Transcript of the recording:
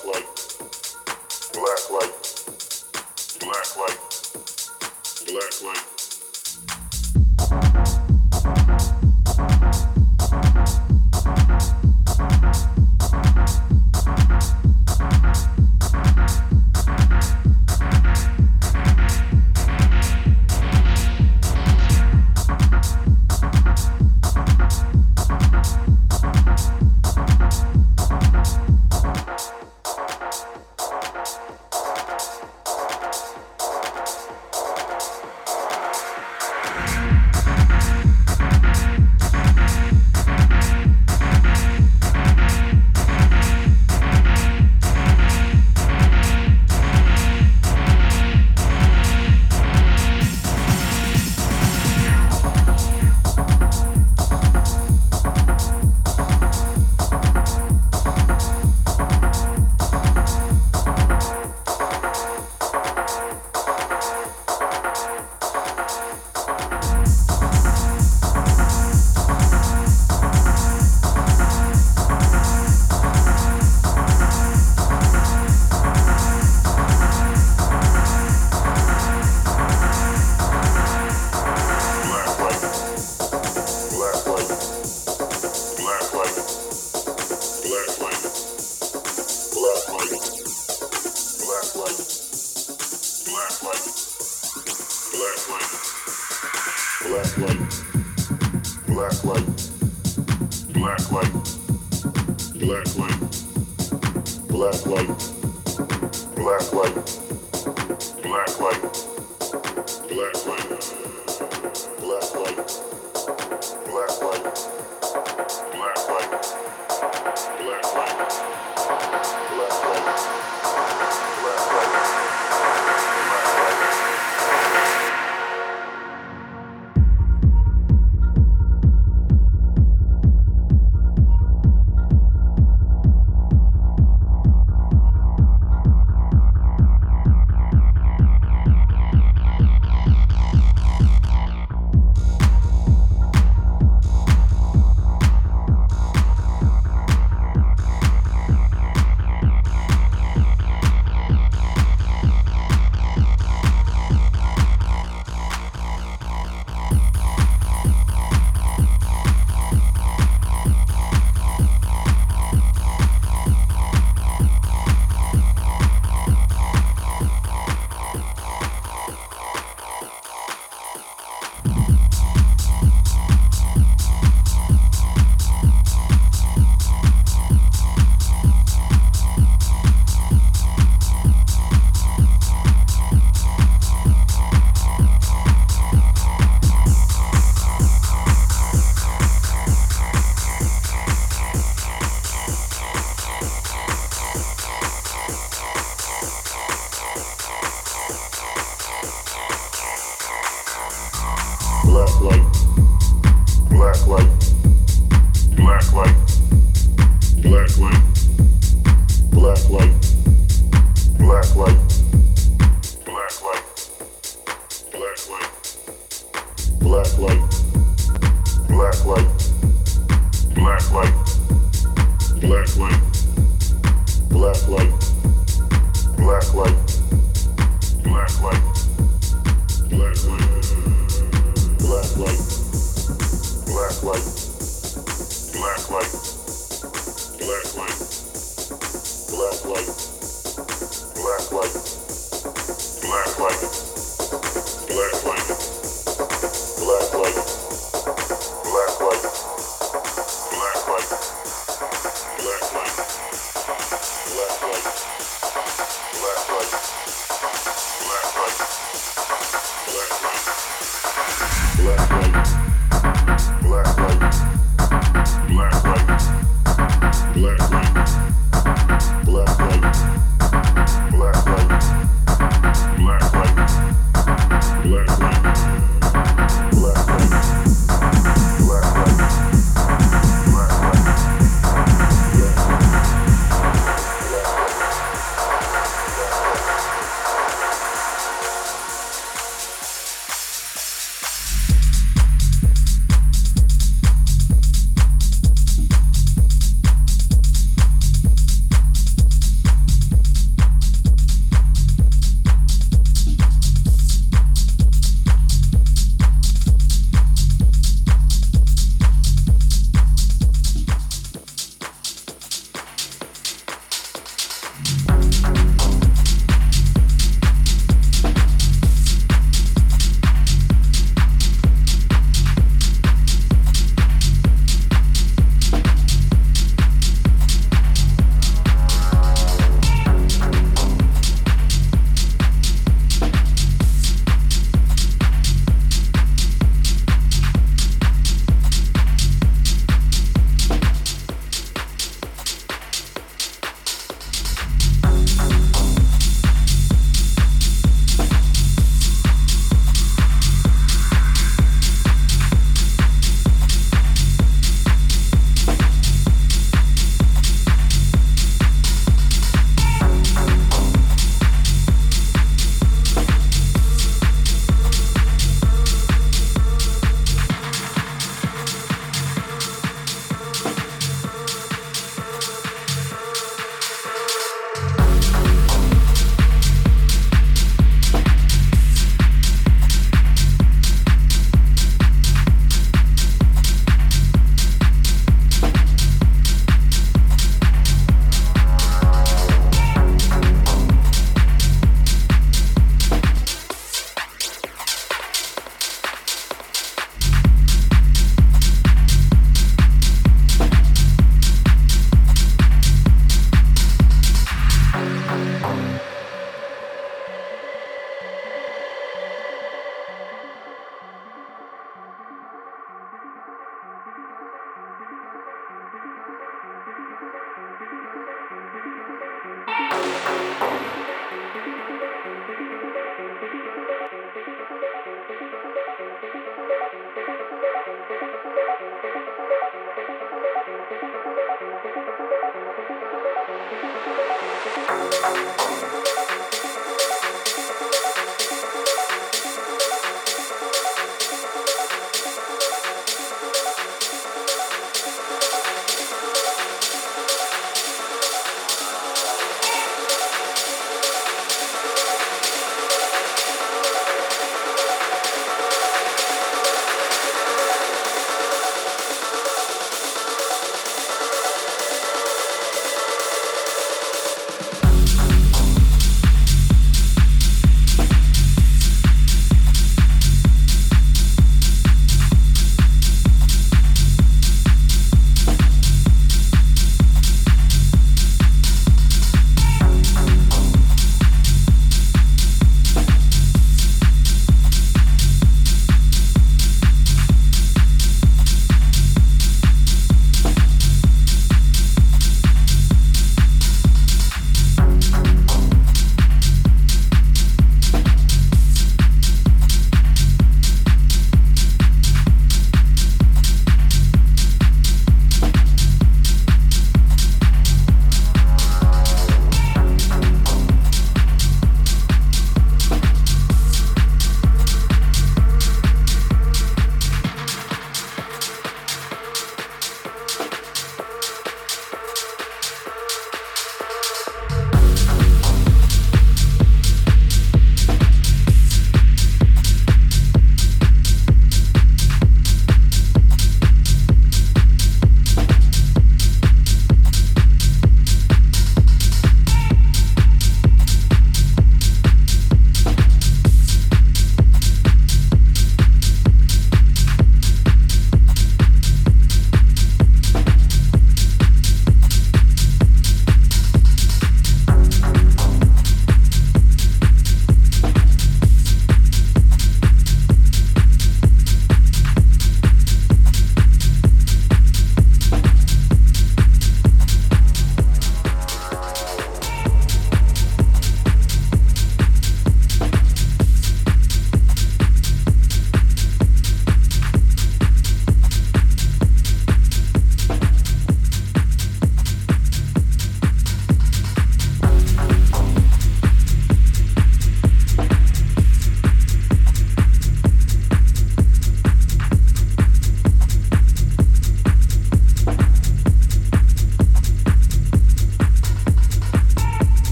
black light, black light.